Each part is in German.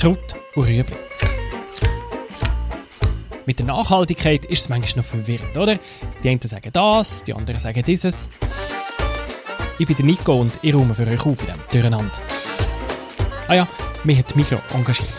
Kraut und Rüebli. Mit der Nachhaltigkeit ist es manchmal noch verwirrend, oder? Die einen sagen das, die anderen sagen dieses. Ich bin Nico und ich räume für euch auf in diesem Durcheinander. Ah ja, mich hat Mikro engagiert.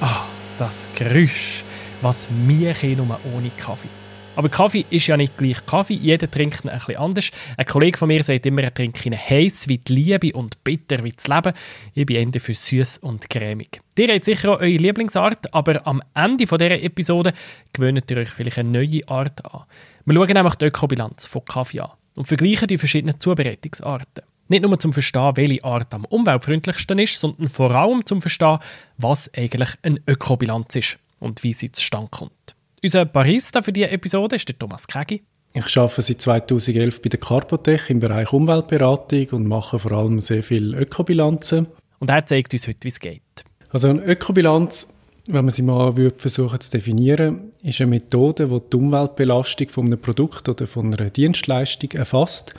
Ah, das Geräusch. Was mir nur ohne Kaffee. Aber Kaffee ist ja nicht gleich Kaffee. Jeder trinkt ihn ein bisschen anders. Ein Kollege von mir sagt immer, er trinke ihn heiß wie die Liebe und bitter wie das Leben. Ich bin Ende für süß und cremig. Ihr habt sicher auch eure Lieblingsart, aber am Ende dieser Episode gewöhnt ihr euch vielleicht eine neue Art an. Wir schauen nämlich die Ökobilanz von Kaffee an und vergleichen die verschiedenen Zubereitungsarten. Nicht nur zum Verstehen, welche Art am umweltfreundlichsten ist, sondern vor allem zum Verstehen, was eigentlich eine Ökobilanz ist und wie sie zustande kommt. Unser Barista für diese Episode ist der Thomas Kegi. Ich arbeite seit 2011 bei der Carpotech im Bereich Umweltberatung und mache vor allem sehr viele Ökobilanzen. Und er zeigt uns heute, wie es geht. Also eine Ökobilanz, wenn man sie mal versuchen zu definieren, ist eine Methode, die die Umweltbelastung von einem Produkt oder von einer Dienstleistung erfasst.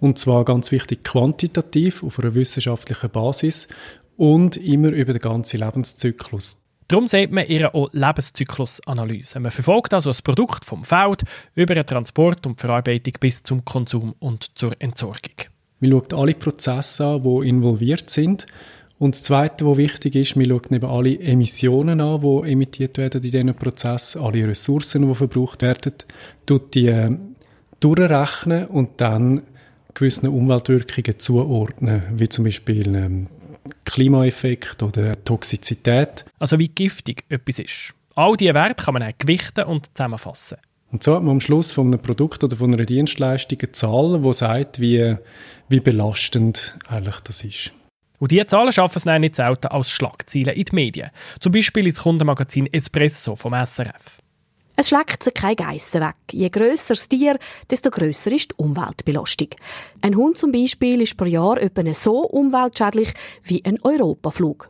Und zwar ganz wichtig quantitativ auf einer wissenschaftlichen Basis und immer über den ganzen Lebenszyklus. Darum sagt man ihr auch Lebenszyklusanalyse. Man verfolgt also das Produkt vom Feld über den Transport und die Verarbeitung bis zum Konsum und zur Entsorgung. Man schaut alle Prozesse an, die involviert sind. Und das Zweite, was wichtig ist, man schaut eben alle Emissionen an, die emittiert werden in diesen Prozessen, alle Ressourcen, die verbraucht werden, tut die äh, durchrechnen und dann gewissen Umweltwirkungen zuordnen, wie zum Beispiel ähm, Klimaeffekt oder Toxizität. Also wie giftig etwas ist. All diese Werte kann man dann gewichten und zusammenfassen. Und so hat man am Schluss von einem Produkt oder von einer Dienstleistung eine Zahl, die sagt, wie, wie belastend eigentlich das ist. Und diese Zahlen schaffen es dann nicht selten als Schlagzeilen in die Medien. Zum Beispiel ins Kundenmagazin Espresso vom SRF. Es schlägt sich keine Geissen weg. Je grösser das Tier, desto grösser ist die Umweltbelastung. Ein Hund zum Beispiel ist pro Jahr etwa so umweltschädlich wie ein Europaflug.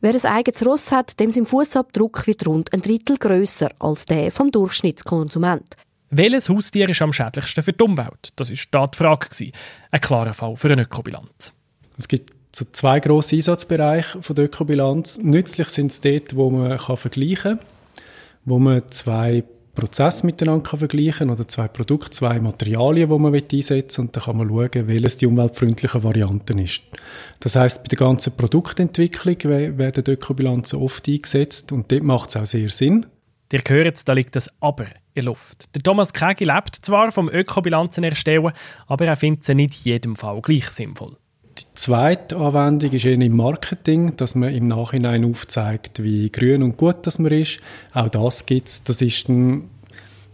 Wer ein eigenes Ross hat, dem sein Fußabdruck wird rund ein Drittel grösser als der vom Durchschnittskonsument. Welches Haustier ist am schädlichsten für die Umwelt? Das war da die Frage. Ein klarer Fall für eine Ökobilanz. Es gibt so zwei grosse Einsatzbereiche der Ökobilanz. Nützlich sind es dort, wo man vergleichen kann wo man zwei Prozesse miteinander kann vergleichen oder zwei Produkte, zwei Materialien, die man einsetzen will. Und dann kann man schauen, welches die umweltfreundliche Variante ist. Das heißt, bei der ganzen Produktentwicklung werden Ökobilanzen oft eingesetzt und dort macht es auch sehr Sinn. Ihr hört, da liegt das Aber in der Luft. Der Thomas Kegi lebt zwar vom Ökobilanzen erstellen, aber er findet sie nicht in jedem Fall gleich sinnvoll. Die zweite Anwendung ist eher im Marketing, dass man im Nachhinein aufzeigt, wie grün und gut das man ist. Auch das gibt es. Das ist ein,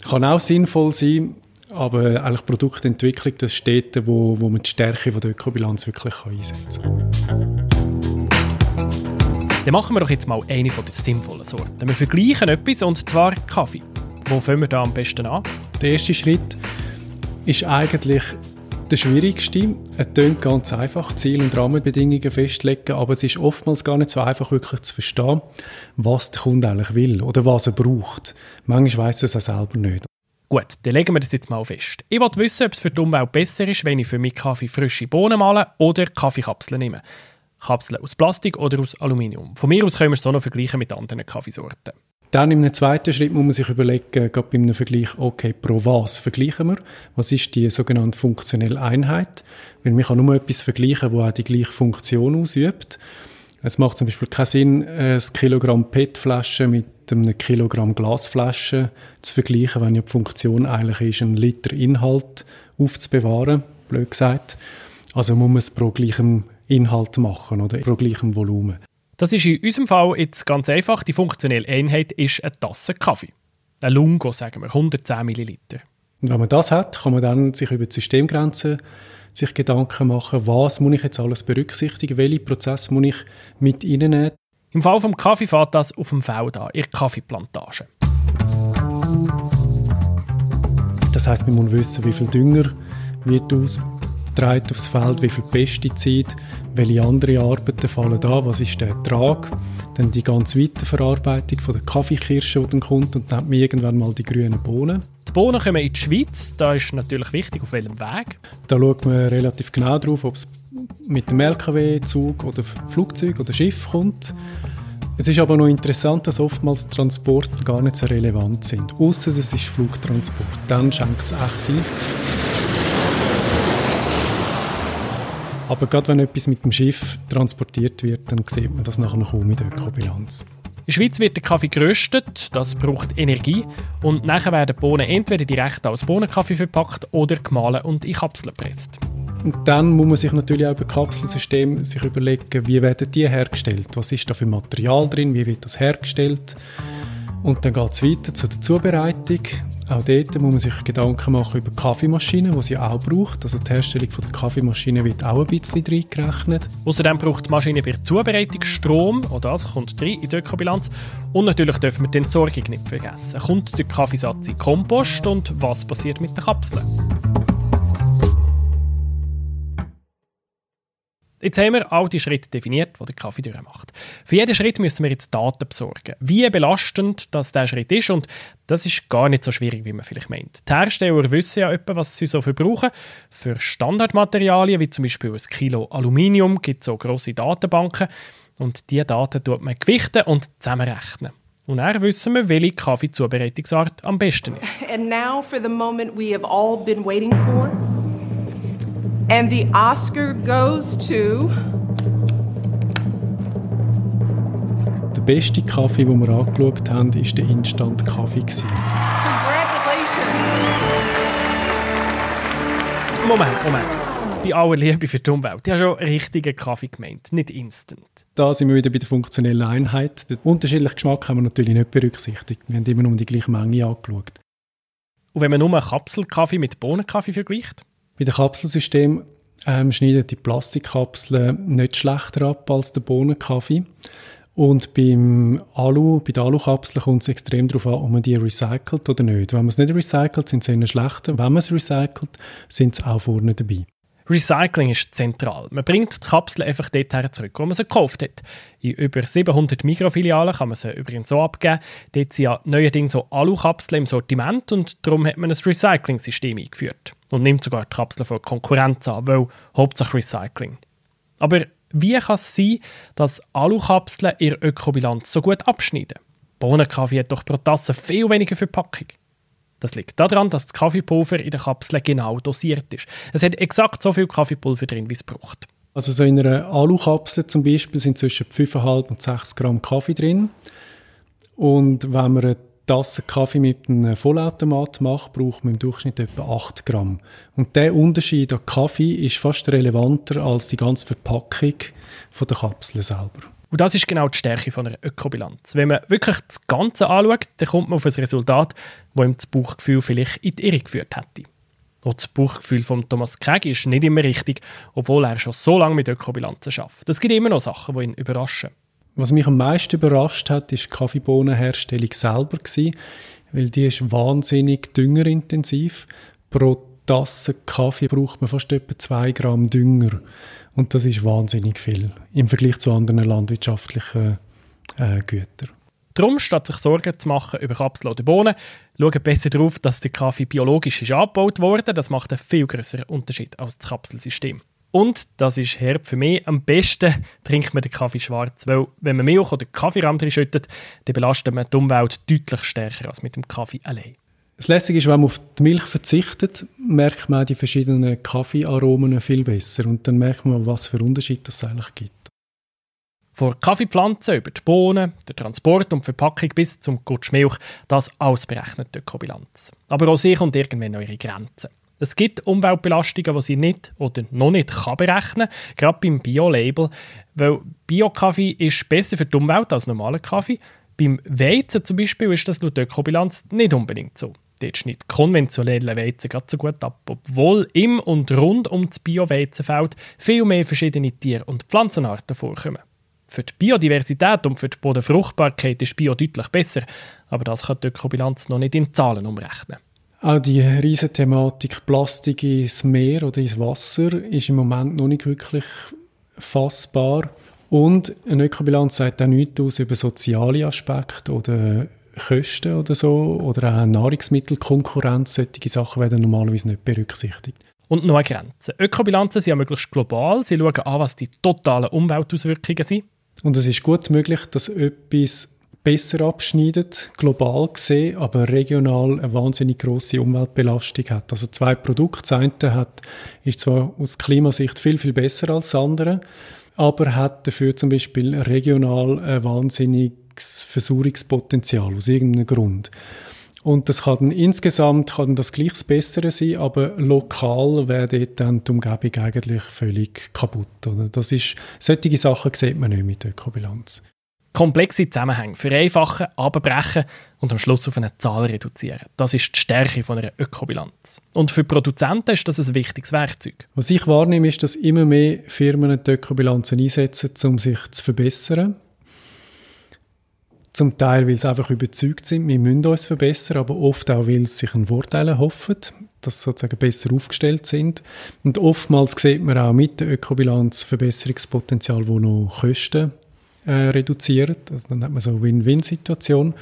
kann auch sinnvoll sein, aber eigentlich Produktentwicklung, das steht wo, wo man die Stärke von der Ökobilanz wirklich kann einsetzen kann. Dann machen wir doch jetzt mal eine von den sinnvollen Sorten. Wir vergleichen etwas, und zwar Kaffee. Wo fangen wir da am besten an? Der erste Schritt ist eigentlich der schwierigste. Es klingt ganz einfach, Ziel und Rahmenbedingungen festlegen, aber es ist oftmals gar nicht so einfach wirklich zu verstehen, was der Kunde eigentlich will oder was er braucht. Manchmal weiß er es auch selber nicht. Gut, dann legen wir das jetzt mal fest. Ich wollte wissen, ob es für die Umwelt besser ist, wenn ich für meinen Kaffee frische Bohnen male oder Kaffeekapseln nehme. Kapseln aus Plastik oder aus Aluminium. Von mir aus können wir es so noch vergleichen mit anderen Kaffeesorten. Dann im zweiten Schritt muss man sich überlegen, gerade bei einem Vergleich, okay, pro was vergleichen wir? Was ist die sogenannte funktionelle Einheit? Weil man kann nur etwas vergleichen, wo auch die gleiche Funktion ausübt. Es macht zum Beispiel keinen Sinn, ein Kilogramm PET-Flasche mit einem Kilogramm Glasflasche zu vergleichen, wenn ja die Funktion eigentlich ist, einen Liter Inhalt aufzubewahren, blöd gesagt. Also muss man es pro gleichem Inhalt machen oder pro gleichem Volumen. Das ist in unserem Fall jetzt ganz einfach. Die funktionelle Einheit ist eine Tasse Kaffee. Ein Lungo, sagen wir, 110 Milliliter. Und wenn man das hat, kann man dann sich über die Systemgrenzen sich Gedanken machen, was muss ich jetzt alles berücksichtigen, welche Prozesse muss ich mit reinnehmen. Im Fall vom Kaffee fährt das auf dem Feld an, in der Kaffeeplantage. Das heißt, man muss wissen, wie viel Dünger wird aus trägt aufs Feld, wie viel Pestizid, welche andere Arbeiten fallen da, was ist der Ertrag, dann die ganz Weiterverarbeitung von der Kaffeekirsche, die dann kommt und dann irgendwann mal die grünen Bohnen. Die Bohnen kommen in die Schweiz. Da ist natürlich wichtig, auf welchem Weg. Da schaut man relativ genau drauf, ob es mit dem LKW, Zug oder Flugzeug oder Schiff kommt. Es ist aber noch interessant, dass oftmals Transporte gar nicht so relevant sind. Außer es ist Flugtransport. Dann schenkt es echt ein. Aber gerade wenn etwas mit dem Schiff transportiert wird, dann sieht man das nachher kaum in der Ökobilanz. In der Schweiz wird der Kaffee geröstet, das braucht Energie. Und nachher werden die Bohnen entweder direkt als Bohnenkaffee verpackt oder gemahlen und in Kapseln gepresst. Und dann muss man sich natürlich auch über Kapselsystem sich überlegen, wie werden die hergestellt, was ist da für Material drin, wie wird das hergestellt. Und dann geht es weiter zu der Zubereitung. Auch dort muss man sich Gedanken machen über die Kaffeemaschine, die sie auch braucht. Also die Herstellung der Kaffeemaschine wird auch ein bisschen reingerechnet. Außerdem braucht die Maschine bei der Zubereitung Strom, auch das kommt rein in die Ökobilanz. Und natürlich dürfen wir die Entsorgung nicht vergessen. Kommt der Kaffeesatz in Kompost und was passiert mit den Kapseln? Jetzt haben wir all die Schritte definiert, die der Kaffee durchmacht. Für jeden Schritt müssen wir jetzt Daten besorgen. Wie belastend das der Schritt ist und das ist gar nicht so schwierig, wie man vielleicht meint. Die Hersteller wissen ja etwa, was sie so verbrauchen. Für Standardmaterialien, wie zum Beispiel ein Kilo Aluminium, gibt es so grosse Datenbanken und diese Daten tut man gewichten und zusammenrechnen. Und dann wissen wir, welche Kaffeezubereitungsart am besten ist. And now for the moment we have all been waiting for. And the Oscar goes to. Der beste Kaffee, den wir angeschaut haben, war der Instant-Kaffee. Congratulations. Moment, Moment. Bei aller Liebe für die Umwelt. Ich habe schon richtigen Kaffee gemeint, nicht instant. Da sind wir wieder bei der funktionellen Einheit. Den unterschiedlichen Geschmack haben wir natürlich nicht berücksichtigt. Wir haben immer nur die gleiche Menge angeschaut. Und wenn man nur Kapselkaffee mit Bohnenkaffee vergleicht? Bei dem Kapselsystem ähm, schneiden die Plastikkapseln nicht schlechter ab als der Bohnenkaffee. Und beim Alu, bei der Alukapsel kommt es extrem darauf an, ob man die recycelt oder nicht. Wenn man es nicht recycelt, sind sie eher schlechter. Wenn man es recycelt, sind sie auch vorne dabei. Recycling ist zentral. Man bringt die Kapseln einfach dorthin zurück, wo man sie gekauft hat. In über 700 Mikrofilialen kann man sie übrigens so abgeben. Dort sind ja neuerdings so Alukapseln im Sortiment und darum hat man ein Recycling-System eingeführt. Und nimmt sogar die Kapseln von Konkurrenz an, weil Hauptsache Recycling. Aber wie kann es sein, dass Alukapseln ihre Ökobilanz so gut abschneiden? Bohnenkaffee hat doch pro Tasse viel weniger Verpackung. Das liegt daran, dass das Kaffeepulver in der Kapsel genau dosiert ist. Es hat exakt so viel Kaffeepulver drin, wie es braucht. Also so in einer Alukapsel zum Beispiel sind zwischen 5,5 und 6 Gramm Kaffee drin. Und wenn man eine Tasse Kaffee mit einem Vollautomat macht, braucht man im Durchschnitt etwa 8 Gramm. Und der Unterschied an Kaffee ist fast relevanter als die ganze Verpackung von der Kapsel selber. Und das ist genau die Stärke von einer Ökobilanz. Wenn man wirklich das Ganze anschaut, dann kommt man auf ein Resultat, das ihm das Bauchgefühl vielleicht in die Irre geführt hätte. Auch das Bauchgefühl von Thomas Keg ist nicht immer richtig, obwohl er schon so lange mit Ökobilanzen arbeitet. Es gibt immer noch Sachen, die ihn überraschen. Was mich am meisten überrascht hat, ist die Kaffeebohnenherstellung selber weil die ist wahnsinnig düngerintensiv. Pro Tasse Kaffee braucht man fast etwa 2 Gramm Dünger. Und das ist wahnsinnig viel im Vergleich zu anderen landwirtschaftlichen äh, Gütern. Darum, statt sich Sorgen zu machen über Kapsel oder Bohnen, schaut besser darauf, dass der Kaffee biologisch ist angebaut wurde. Das macht einen viel größeren Unterschied als das Kapselsystem. Und, das ist herb für mich, am besten trinkt man den Kaffee schwarz, weil wenn man Milch oder Kaffeerand schüttet, dann belastet man die Umwelt deutlich stärker als mit dem Kaffee allein. Das Lässige ist, wenn man auf die Milch verzichtet, merkt man die verschiedenen Kaffeearomen viel besser und dann merkt man, was für Unterschiede es eigentlich gibt. Von Kaffeepflanzen über die Bohnen, den Transport und die Verpackung bis zum Gutsch Milch, das alles berechnet die Ökobilanz. Aber auch sie kommt irgendwann an ihre Grenzen. Es gibt Umweltbelastungen, die sie nicht oder noch nicht kann berechnen kann, gerade beim Bio-Label, weil Bio-Kaffee ist besser für die Umwelt als normaler Kaffee. Beim Weizen zum Beispiel ist das laut Ökobilanz nicht unbedingt so. Dort schneidet konventionelle Weizen gerade so gut ab, obwohl im und rund um das Bio-Weizenfeld viel mehr verschiedene Tier- und Pflanzenarten vorkommen. Für die Biodiversität und für die Bodenfruchtbarkeit ist Bio deutlich besser, aber das kann die Ökobilanz noch nicht in Zahlen umrechnen. Auch die riesige Thematik Plastik ins Meer oder ins Wasser ist im Moment noch nicht wirklich fassbar. Und eine Ökobilanz sagt auch nichts aus über soziale Aspekte oder Kosten oder so oder auch Nahrungsmittelkonkurrenz, solche Sachen werden normalerweise nicht berücksichtigt. Und noch eine Grenze. Ökobilanzen sind ja möglichst global. Sie schauen an, was die totalen Umweltauswirkungen sind. Und es ist gut möglich, dass etwas besser abschneidet, global gesehen, aber regional eine wahnsinnig große Umweltbelastung hat. Also zwei Produkte, das eine hat, ist zwar aus Klimasicht viel, viel besser als das andere, aber hat dafür zum Beispiel regional ein wahnsinniges Versuchungspotenzial aus irgendeinem Grund. Und das kann dann insgesamt kann das gleich das Bessere sein, aber lokal wäre dort dann die Umgebung eigentlich völlig kaputt. Oder? Das ist, solche Sachen sieht man nicht mit der Ökobilanz komplexe Zusammenhänge vereinfachen, abbrechen und am Schluss auf eine Zahl reduzieren. Das ist die Stärke von einer Ökobilanz. Und für Produzenten ist das ein wichtiges Werkzeug. Was ich wahrnehme, ist, dass immer mehr Firmen die Ökobilanzen einsetzen, um sich zu verbessern. Zum Teil, weil sie einfach überzeugt sind, wir müssen uns verbessern, aber oft auch, weil sie sich einen Vorteil erhoffen, dass sie sozusagen besser aufgestellt sind. Und oftmals sieht man auch mit der Ökobilanz Verbesserungspotenzial, wo noch Kosten äh, reduziert. Also dann hat man so eine Win-Win-Situation.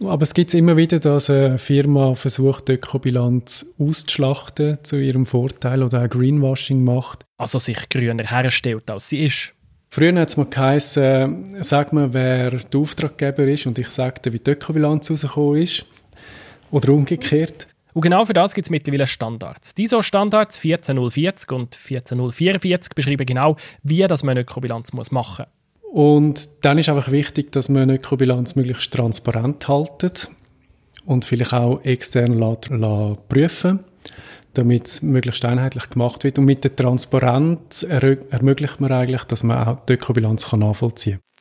Aber es gibt immer wieder, dass eine Firma versucht, die Ökobilanz auszuschlachten zu ihrem Vorteil oder auch Greenwashing macht. Also sich grüner herstellt, als sie ist. Früher hat es mal geheißen, sag mir, wer der Auftraggeber ist und ich sagte, wie die Ökobilanz rausgekommen ist. Oder umgekehrt. Und genau für das gibt es mittlerweile Standards. Diese Standards 14040 und 14044 beschreiben genau, wie das man eine Ökobilanz machen muss. Und dann ist einfach wichtig, dass man eine Ökobilanz möglichst transparent haltet und vielleicht auch extern prüfen damit es möglichst einheitlich gemacht wird. Und mit der Transparenz ermöglicht man eigentlich, dass man auch die Ökobilanz nachvollziehen kann.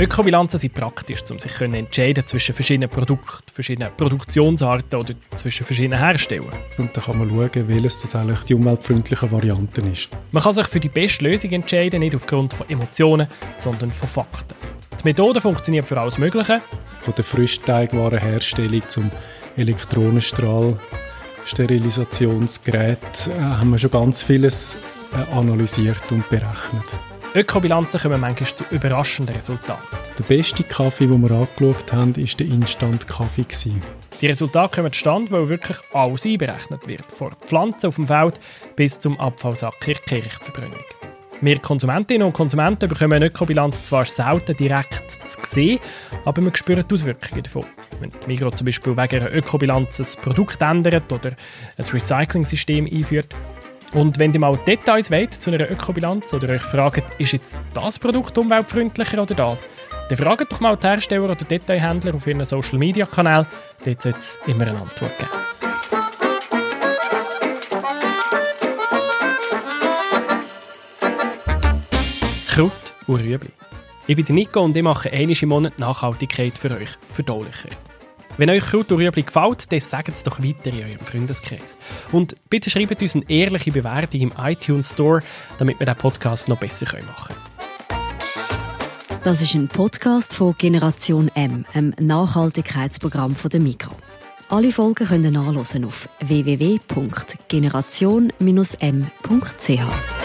Ökobilanzen sind praktisch, um sich entscheiden zwischen verschiedenen Produkten, verschiedenen Produktionsarten oder zwischen verschiedenen Herstellern. Und da kann man schauen, welches das eigentlich die umweltfreundliche Variante ist. Man kann sich für die beste Lösung entscheiden, nicht aufgrund von Emotionen, sondern von Fakten. Die Methode funktioniert für alles Mögliche. Von der Frischteigwarenherstellung zum Elektronenstrahl, Sterilisationsgerät äh, haben wir schon ganz vieles äh, analysiert und berechnet. Ökobilanzen kommen manchmal zu überraschenden Resultaten. Der beste Kaffee, den wir angeschaut haben, war der Instant-Kaffee. Die Resultate kommen zustande, weil wirklich alles einberechnet wird. Von Pflanzen auf dem Feld bis zum Abfallsack in der Kirchverbrennung. Wir Konsumentinnen und Konsumenten bekommen eine Ökobilanz zwar selten direkt zu sehen, aber wir spüren die Auswirkungen davon. Wenn die Migro zum Beispiel wegen einer Ökobilanz ein Produkt ändert oder ein Recycling-System einführt, und wenn ihr mal Details wollt zu einer Ökobilanz oder euch fragt, ist jetzt das Produkt umweltfreundlicher oder das, dann fragt doch mal die Hersteller oder Detailhändler auf ihren Social Media Kanal. Dort sollte es immer eine Antwort geben. Kraut und Rüebli. Ich bin Nico und ich mache einmal im Monat Nachhaltigkeit für euch verdaulicher. Wenn euch Kraut und Rüebli gefällt, dann sagt es doch weiter in eurem Freundeskreis. Und bitte schreibt uns eine ehrliche Bewertung im iTunes Store, damit wir den Podcast noch besser machen können. Das ist ein Podcast von Generation M, einem Nachhaltigkeitsprogramm von der Mikro. Alle Folgen können nachlesen auf www.generation-m.ch.